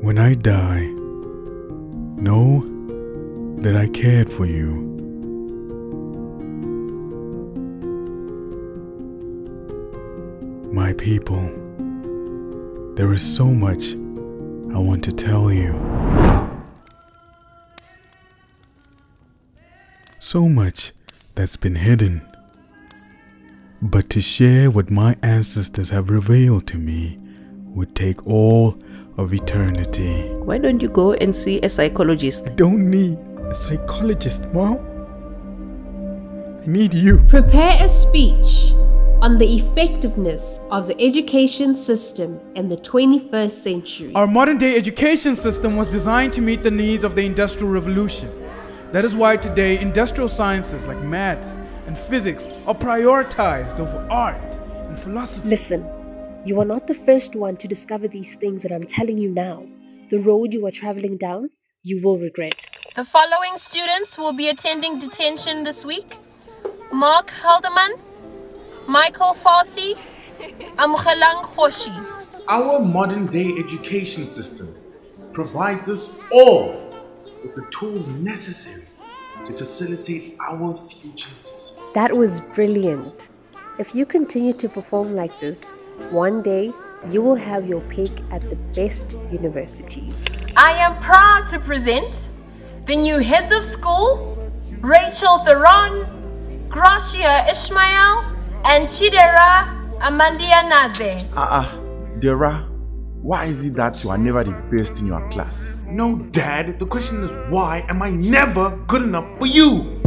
When I die, know that I cared for you. My people, there is so much I want to tell you. So much that's been hidden. But to share what my ancestors have revealed to me would take all of eternity. Why don't you go and see a psychologist? I don't need a psychologist, Mom. I need you. Prepare a speech on the effectiveness of the education system in the 21st century. Our modern day education system was designed to meet the needs of the Industrial Revolution. That is why today industrial sciences like maths and physics are prioritized over art and philosophy. Listen, you are not the first one to discover these things that I'm telling you now. The road you are traveling down, you will regret. The following students will be attending detention this week Mark Haldeman, Michael Farsi, Amkhalang Khoshi. Our modern day education system provides us all with the tools necessary to facilitate our future success. That was brilliant. If you continue to perform like this, one day you will have your pick at the best universities. I am proud to present the new heads of school Rachel Theron, Gracia Ishmael, and Chidera Amandia Naze. Ah, uh, Dera, why is it that you are never the best in your class? No, Dad, the question is why am I never good enough for you?